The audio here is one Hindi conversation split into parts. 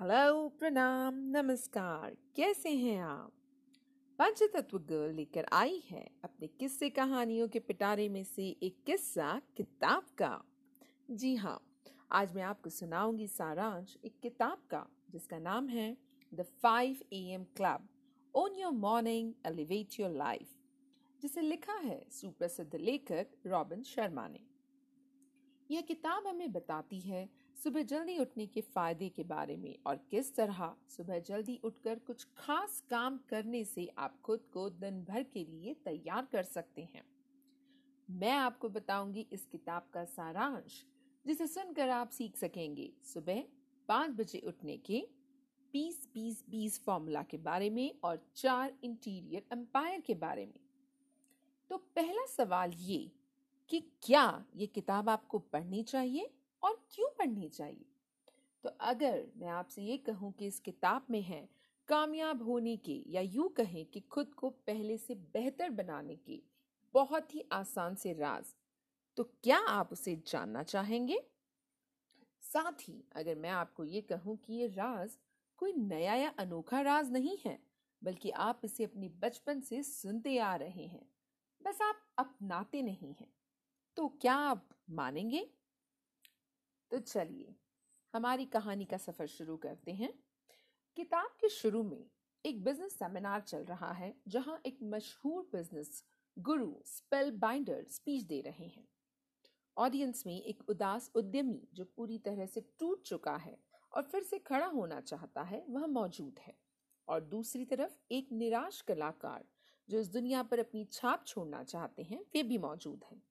हेलो, प्रणाम, नमस्कार। कैसे हैं आप? पंचतत्व गर्ल लेकर आई है अपने किस्से कहानियों के पिटारे में से एक किस्सा किताब का। जी हाँ आज मैं आपको सुनाऊँगी सारांश एक किताब का, जिसका नाम है the five A M club own your morning elevate your life जिसे लिखा है सुप्रसिद्ध लेखक रॉबिन शर्मा ने। यह किताब हमें बताती है सुबह जल्दी उठने के फ़ायदे के बारे में और किस तरह सुबह जल्दी उठकर कुछ खास काम करने से आप खुद को दिन भर के लिए तैयार कर सकते हैं। मैं आपको बताऊँगी इस किताब का सारांश, जिसे सुनकर आप सीख सकेंगे सुबह पाँच बजे उठने के बीस बीस बीस फॉर्मूला के बारे में और चार इंटीरियर एम्पायर के बारे में। तो पहला सवाल ये कि क्या ये किताब आपको पढ़नी चाहिए? और क्यों पढ़नी चाहिए? तो अगर मैं आपसे ये कहूँ कि इस किताब में है, कामयाब होने के या यूँ कहें कि खुद को पहले से बेहतर बनाने के बहुत ही आसान से राज तो क्या आप उसे जानना चाहेंगे? साथ ही अगर मैं आपको ये कहूँ कि ये राज कोई नया या अनोखा राज नहीं है, बल्कि आप इसे अपने बचपन से सुनते आ रहे हैं, बस आप अपनाते नहीं हैं तो क्या आप मानेंगे? तो चलिए, हमारी कहानी का सफ़र शुरू करते हैं। किताब के शुरू में एक बिज़नेस सेमिनार चल रहा है, जहाँ एक मशहूर बिज़नेस गुरु स्पेल बाइंडर स्पीच दे रहे हैं। ऑडियंस में एक उदास उद्यमी जो पूरी तरह से टूट चुका है और फिर से खड़ा होना चाहता है, वह मौजूद है। और दूसरी तरफ़ एक निराश कलाकार जो इस दुनिया पर अपनी छाप छोड़ना चाहते हैं, वे भी मौजूद हैं।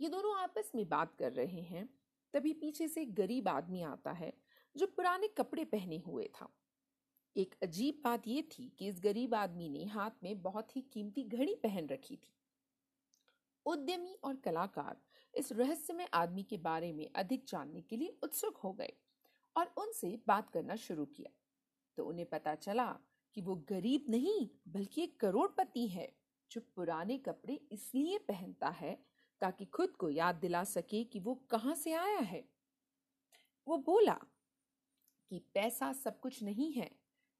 ये दोनों आपस में बात कर रहे हैं। तभी पीछे से गरीब आदमी आता है, जो पुराने कपड़े पहने हुए था। एक अजीब बात यह थी कि इस गरीब आदमी ने हाथ में बहुत ही कीमती घड़ी पहन रखी थी। उद्यमी और कलाकार इस रहस्यमय आदमी के बारे में अधिक जानने के लिए उत्सुक हो गए और उनसे बात करना शुरू किया। तो उन्हें पता चला कि वो गरीब नहीं, बल्कि एक करोड़पति है, जो पुराने कपड़े इसलिए पहनता है ताकि खुद को याद दिला सके कि वो कहाँ से आया है। वो बोला कि पैसा सब कुछ नहीं है।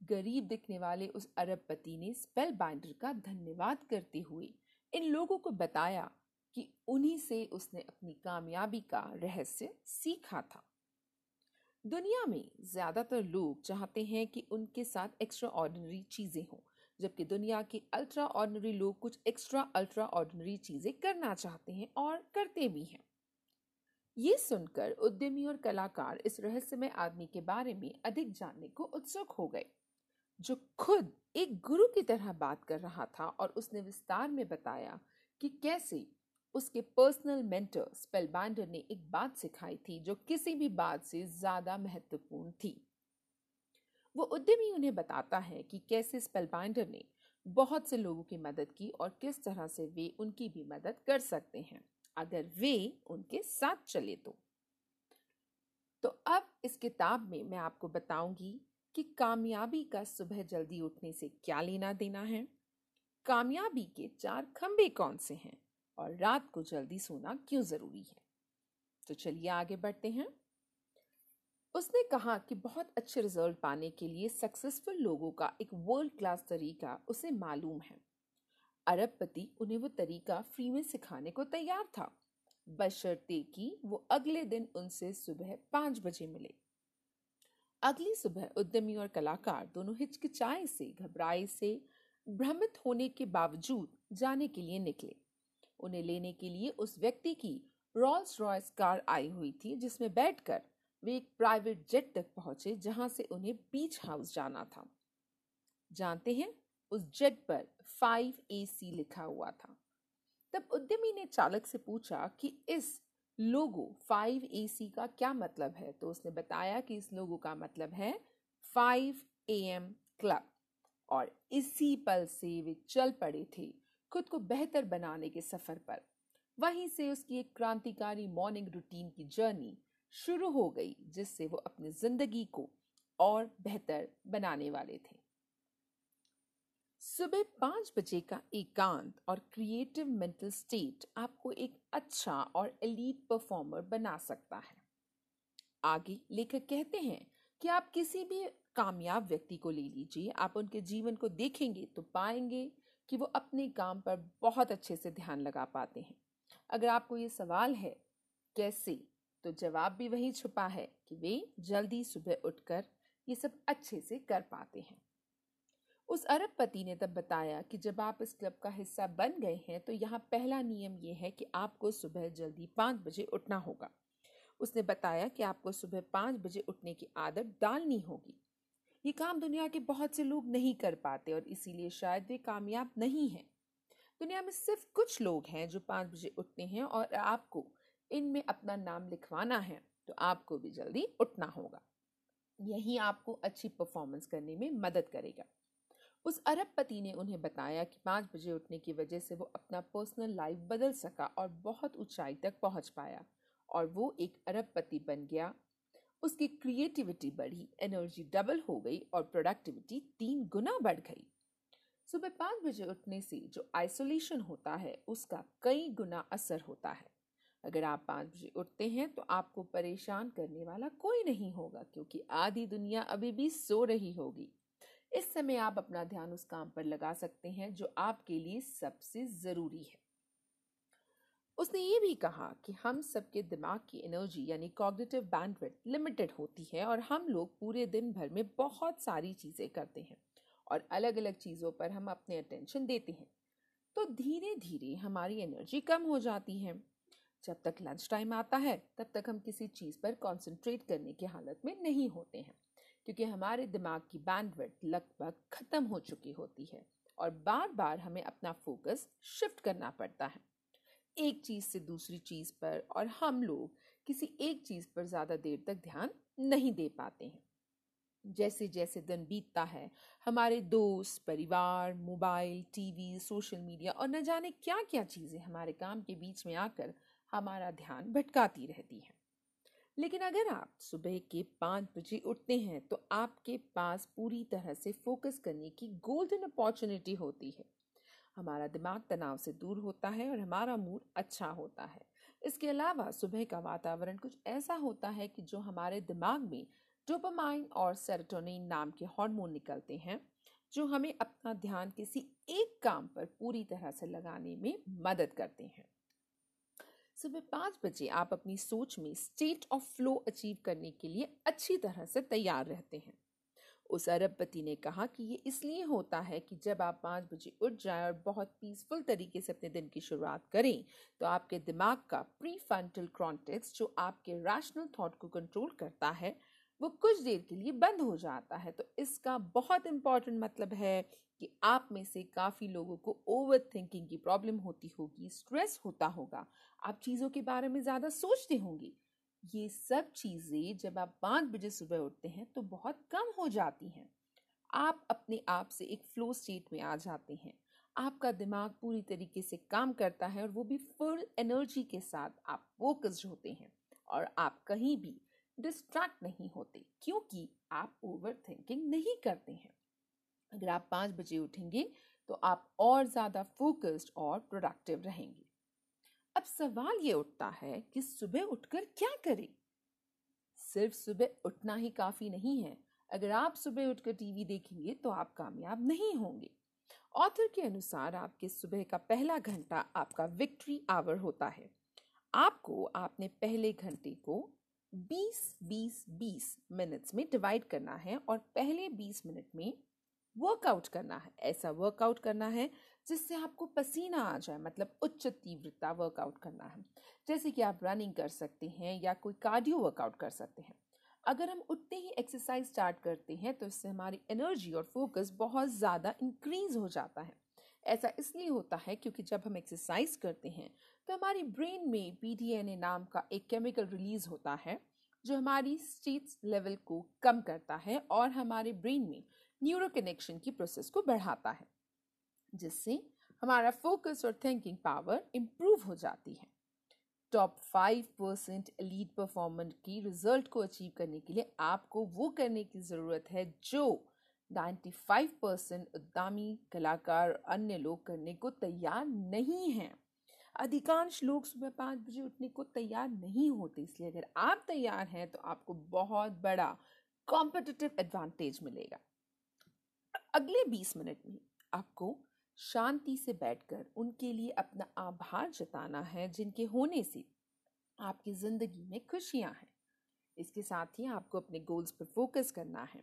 गरीब दिखने वाले उस अरबपति ने स्पेल बाइंडर का धन्यवाद करते हुए इन लोगों को बताया कि उन्हीं से उसने अपनी कामयाबी का रहस्य सीखा था। दुनिया में ज़्यादातर लोग चाहते हैं कि उनके साथ एक्स्ट्रा ऑर्डिनरी चीज़ें हों। जबकि दुनिया के अल्ट्रा ऑर्डनरी लोग कुछ एक्स्ट्रा अल्ट्रा ऑर्डनरी चीज़ें करना चाहते हैं और करते भी हैं। ये सुनकर उद्यमी और कलाकार इस रहस्यमय आदमी के बारे में अधिक जानने को उत्सुक हो गए, जो खुद एक गुरु की तरह बात कर रहा था और उसने विस्तार में बताया कि कैसे उसके पर्सनल मेंटर स्पेलबाइंडर ने एक बात सिखाई थी जो किसी भी बात से ज़्यादा महत्वपूर्ण थी। वो उद्यमी उन्हें बताता है कि कैसे स्पेलबाइंडर ने बहुत से लोगों की मदद की और किस तरह से वे उनकी भी मदद कर सकते हैं, अगर वे उनके साथ चले तो। तो अब इस किताब में मैं आपको बताऊँगी कि कामयाबी का सुबह जल्दी उठने से क्या लेना देना है, कामयाबी के चार खंबे कौन से हैं और रात को जल्दी सोना क्यों ज़रूरी है। तो चलिए आगे बढ़ते हैं। उसने कहा कि बहुत अच्छे रिज़ल्ट पाने के लिए सक्सेसफुल लोगों का एक वर्ल्ड क्लास तरीका उसे मालूम है। अरबपति उन्हें वो तरीका फ्री में सिखाने को तैयार था। बशर्ते कि वो अगले दिन उनसे सुबह पाँच बजे मिले। अगली सुबह उद्यमी और कलाकार दोनों हिचकिचाए से, घबराए से, भ्रमित होने के बावजूद जाने के लिए निकले। उन्हें लेने के लिए उस व्यक्ति की रॉल्स रॉयस कार आई हुई थी जिसमें बैठकर वे एक प्राइवेट जेट तक पहुँचे जहाँ से उन्हें बीच हाउस जाना था। जानते हैं? उस जेट पर फाइव ए सी लिखा हुआ था। तब उद्यमी ने चालक से पूछा कि इस लोगो, फाइव ए सी का क्या मतलब है? तो उसने बताया कि इस लोगो का मतलब है फाइव ए एम क्लब। और इसी पल से वे चल पड़े थे खुद को बेहतर बनाने के सफ़र पर। वहीं से उसकी एक क्रांतिकारी मॉर्निंग रूटीन की जर्नी शुरू हो गई, जिससे वो अपनी ज़िंदगी को और बेहतर बनाने वाले थे। सुबह पाँच बजे का एकांत और क्रिएटिव मेंटल स्टेट आपको एक अच्छा और एलीट परफॉर्मर बना सकता है। आगे लेखक कहते हैं कि आप किसी भी कामयाब व्यक्ति को ले लीजिए, आप उनके जीवन को देखेंगे तो पाएँगे कि वो अपने काम पर बहुत अच्छे से ध्यान लगा पाते हैं। अगर आपको ये सवाल है, कैसे तो जवाब भी वही छुपा है कि वे जल्दी सुबह उठकर ये सब अच्छे से कर पाते हैं। उस अरबपति ने तब बताया कि जब आप इस क्लब का हिस्सा बन गए हैं तो यहाँ पहला नियम यह है कि आपको सुबह जल्दी पाँच बजे उठना होगा। उसने बताया कि आपको सुबह पाँच बजे उठने की आदत डालनी होगी। ये काम दुनिया के बहुत से लोग नहीं कर पाते और इसीलिए शायद वे कामयाब नहीं हैं। दुनिया में सिर्फ़ कुछ लोग हैं जो पाँच बजे उठते हैं और आपको इनमें अपना नाम लिखवाना है तो आपको भी जल्दी उठना होगा। यही आपको अच्छी परफॉर्मेंस करने में मदद करेगा। उस अरबपति ने उन्हें बताया कि पाँच बजे उठने की वजह से वो अपना पर्सनल लाइफ बदल सका और बहुत ऊंचाई तक पहुँच पाया और वो एक अरबपति बन गया। उसकी क्रिएटिविटी बढ़ी एनर्जी डबल हो गई और प्रोडक्टिविटी तीन गुना बढ़ गई। सुबह पाँच बजे उठने से जो आइसोलेशन होता है, उसका कई गुना असर होता है। अगर आप पाँच बजे उठते हैं तो आपको परेशान करने वाला कोई नहीं होगा, क्योंकि आधी दुनिया अभी भी सो रही होगी। इस समय आप अपना ध्यान उस काम पर लगा सकते हैं, जो आपके लिए सबसे ज़रूरी है। उसने ये भी कहा कि हम सबके दिमाग की एनर्जी यानी कॉग्निटिव बैंडविड्थ लिमिटेड होती है और हम लोग पूरे दिन भर में बहुत सारी चीज़ें करते हैं और अलग अलग चीज़ों पर हम अपने अटेंशन देते हैं। तो धीरे धीरे हमारी एनर्जी कम हो जाती है। जब तक लंच टाइम आता है, तब तक हम किसी चीज़ पर कंसंट्रेट करने की हालत में नहीं होते हैं, क्योंकि हमारे दिमाग की बैंडविड्थ लगभग ख़त्म हो चुकी होती है और बार बार हमें अपना फोकस शिफ्ट करना पड़ता है। एक चीज़ से दूसरी चीज़ पर और हम लोग किसी एक चीज़ पर ज़्यादा देर तक ध्यान नहीं दे पाते हैं। जैसे जैसे दिन बीतता है, हमारे दोस्त, परिवार, मोबाइल, टीवी, सोशल मीडिया और न जाने क्या क्या चीज़ें हमारे काम के बीच में आकर हमारा ध्यान भटकाती रहती है। लेकिन अगर आप सुबह के पाँच बजे उठते हैं तो आपके पास पूरी तरह से फोकस करने की गोल्डन अपॉर्चुनिटी होती है। हमारा दिमाग तनाव से दूर होता है और हमारा मूड अच्छा होता है। इसके अलावा सुबह का वातावरण कुछ ऐसा होता है कि जो हमारे दिमाग में डोपामाइन और सेरोटोनिन नाम के हार्मोन निकलते हैं, जो हमें अपना ध्यान किसी एक काम पर पूरी तरह से लगाने में मदद करते हैं। सुबह पाँच बजे आप अपनी सोच में स्टेट ऑफ़ फ्लो अचीव करने के लिए अच्छी तरह से तैयार रहते हैं। उस अरबपति ने कहा कि ये इसलिए होता है कि जब आप पाँच बजे उठ जाएँ और बहुत पीसफुल तरीके से अपने दिन की शुरुआत करें तो आपके दिमाग का प्री फ्रंटल क्रॉन्टेक्स जो आपके रैशनल थाट को कंट्रोल करता है वो कुछ देर के लिए बंद हो जाता है। तो इसका बहुत इंपॉर्टेंट मतलब है कि आप में से काफ़ी लोगों को ओवर थिंकिंग की प्रॉब्लम होती होगी स्ट्रेस होता होगा। आप चीज़ों के बारे में ज़्यादा सोचते होंगे। ये सब चीज़ें जब आप पाँच बजे सुबह उठते हैं तो बहुत कम हो जाती हैं। आप अपने आप से एक फ्लो स्टेट में आ जाते हैं। आपका दिमाग पूरी तरीके से काम करता है और वो भी फुल एनर्जी के साथ आप फोकस्ड होते हैं। और आप कहीं भी डिस्ट्रैक्ट नहीं होते, क्योंकि आप ओवर थिंकिंग नहीं करते हैं। अगर आप पाँच बजे उठेंगे तो आप और ज़्यादा फोकस्ड और प्रोडक्टिव रहेंगे। अब सवाल ये उठता है कि सुबह उठकर क्या करें? सिर्फ़ सुबह उठना ही काफ़ी नहीं है। अगर आप सुबह उठकर टीवी देखेंगे तो आप कामयाब नहीं होंगे। ऑथर के अनुसार आपके सुबह का पहला घंटा आपका विक्ट्री आवर होता है। आपको आपने पहले घंटे को 20 20 20 मिनट्स में डिवाइड करना है और पहले 20 मिनट में वर्कआउट करना है। ऐसा वर्कआउट करना है जिससे आपको पसीना आ जाए मतलब उच्च तीव्रता वर्कआउट करना है। जैसे कि आप रनिंग कर सकते हैं या कोई कार्डियो वर्कआउट कर सकते हैं। अगर हम उठते ही एक्सरसाइज स्टार्ट करते हैं तो इससे हमारी एनर्जी और फोकस बहुत ज़्यादा इंक्रीज हो जाता है। ऐसा इसलिए होता है क्योंकि जब हम एक्सरसाइज करते हैं तो हमारी ब्रेन में पी नाम का एक केमिकल रिलीज़ होता है, जो हमारी स्टेट्स लेवल को कम करता है और हमारे ब्रेन में न्यूरो कनेक्शन की प्रोसेस को बढ़ाता है, जिससे हमारा फोकस और थिंकिंग पावर इम्प्रूव हो जाती है। Top five percent lead performance की रिज़ल्ट को अचीव करने के लिए आपको वो करने की ज़रूरत है जो 95 परसेंट उद्यमी, कलाकार अन्य लोग करने को तैयार नहीं हैं। अधिकांश लोग सुबह पाँच बजे उठने को तैयार नहीं होते, इसलिए अगर आप तैयार हैं तो आपको बहुत बड़ा कॉम्पिटिटिव एडवांटेज मिलेगा। अगले 20 मिनट में आपको शांति से बैठकर उनके लिए अपना आभार जताना है, जिनके होने से आपकी ज़िंदगी में खुशियाँ हैं। इसके साथ ही आपको अपने गोल्स पर फोकस करना है।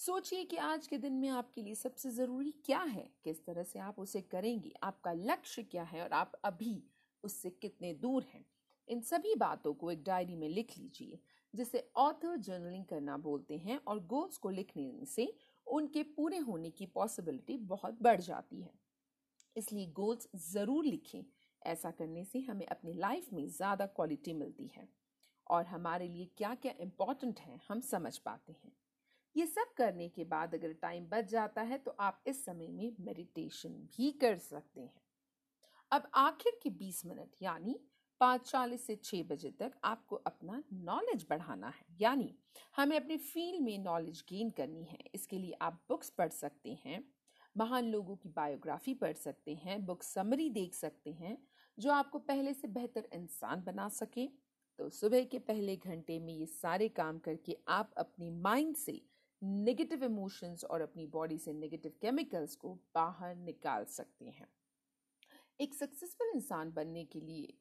सोचिए कि आज के दिन में आपके लिए सबसे ज़रूरी क्या है? किस तरह से आप उसे करेंगे? आपका लक्ष्य क्या है? और आप अभी उससे कितने दूर हैं? इन सभी बातों को एक डायरी में लिख लीजिए, जिसे ऑथर जर्नलिंग करना बोलते हैं और गोल्स को लिखने से उनके पूरे होने की पॉसिबिलिटी बहुत बढ़ जाती है। इसलिए गोल्स ज़रूर लिखें। ऐसा करने से हमें अपनी लाइफ में ज़्यादा क्वालिटी मिलती है और हमारे लिए क्या क्या इंपॉर्टेंट है हम समझ पाते हैं। ये सब करने के बाद अगर टाइम बच जाता है तो आप इस समय में मेडिटेशन भी कर सकते हैं। अब आखिर के 20 मिनट, यानी पाँच चालीस से छः बजे तक आपको अपना नॉलेज बढ़ाना है। यानी हमें अपने फ़ील्ड में नॉलेज गेन करनी है। इसके लिए आप बुक्स पढ़ सकते हैं, महान लोगों की बायोग्राफी पढ़ सकते हैं बुक समरी देख सकते हैं, जो आपको पहले से बेहतर इंसान बना सके। तो सुबह के पहले घंटे में ये सारे काम करके आप अपने माइंड से नेगेटिव इमोशंस और अपनी बॉडी से नेगेटिव केमिकल्स को बाहर निकाल सकते हैं। एक सक्सेसफुल इंसान बनने के लिए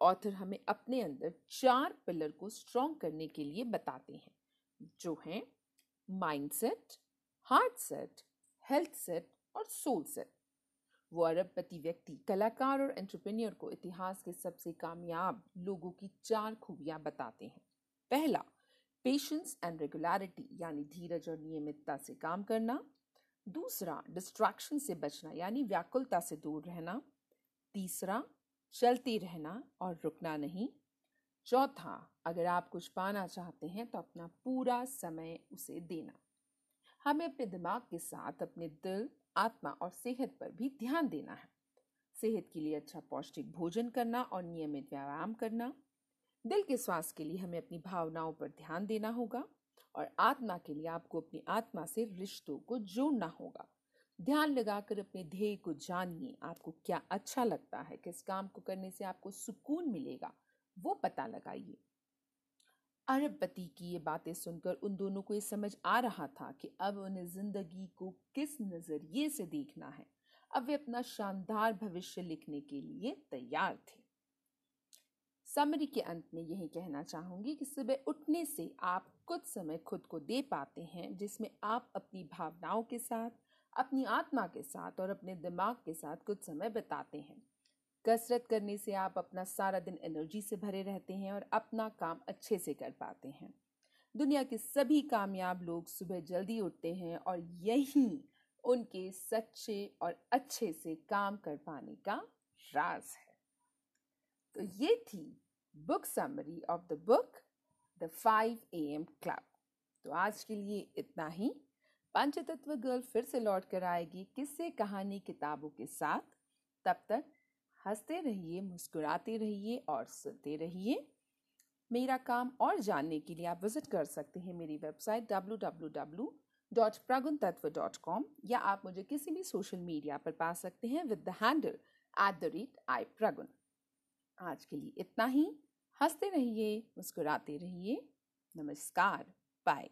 ऑथर हमें अपने अंदर चार पिलर को स्ट्रॉन्ग करने के लिए बताते हैं, जो हैं mindset heart set health set और सोल सेट वो अरबपति व्यक्ति, कलाकार और एंटरप्रेन्योर को इतिहास के सबसे कामयाब लोगों की चार खूबियाँ बताते हैं। पहला पेशेंस एंड रेगुलरिटी यानी धीरज और नियमितता से काम करना। दूसरा डिस्ट्रैक्शन से बचना, यानी व्याकुलता से दूर रहना। तीसरा, चलते रहना और रुकना नहीं। चौथा, अगर आप कुछ पाना चाहते हैं तो अपना पूरा समय उसे देना। हमें अपने दिमाग के साथ अपने दिल, आत्मा और सेहत पर भी ध्यान देना है। सेहत के लिए अच्छा पौष्टिक भोजन करना और नियमित व्यायाम करना। दिल के स्वास्थ्य के लिए हमें अपनी भावनाओं पर ध्यान देना होगा और आत्मा के लिए आपको अपनी आत्मा से रिश्तों को जोड़ना होगा। ध्यान लगाकर अपने ध्येय को जानिए, आपको क्या अच्छा लगता है, किस काम को करने से आपको सुकून मिलेगा, वो पता लगाइए। अरबपति की ये बातें सुनकर उन दोनों को ये समझ आ रहा था कि अब उन्हें ज़िंदगी को किस नज़रिए से देखना है। अब वे अपना शानदार भविष्य लिखने के लिए तैयार थे। समरी के अंत में यही कहना चाहूँगी कि सुबह उठने से आप कुछ समय खुद को दे पाते हैं, जिसमें आप अपनी भावनाओं के साथ, अपनी आत्मा के साथ और अपने दिमाग के साथ कुछ समय बिताते हैं। कसरत करने से आप अपना सारा दिन एनर्जी से भरे रहते हैं और अपना काम अच्छे से कर पाते हैं। दुनिया के सभी कामयाब लोग सुबह जल्दी उठते हैं और यही उनके सच्चे और अच्छे से काम कर पाने का राज है। तो ये थी book summary of the book the five A M club तो आज के लिए इतना ही। पंचतत्व गर्ल फिर से लौट कर आएगी किससे, कहानी, किताबों के साथ। तब तक हँसते रहिए, मुस्कुराते रहिए और सुनते रहिए। मेरा काम और जानने के लिए आप विज़िट कर सकते हैं मेरी वेबसाइट डब्ल्यू डॉट प्रगुन तत्व डॉट कॉम या आप मुझे किसी भी सोशल मीडिया पर पा सकते हैं with the handle at the rate I Pragun आज के लिए इतना ही। हँसते रहिए मुस्कुराते रहिए। नमस्कार। बाय।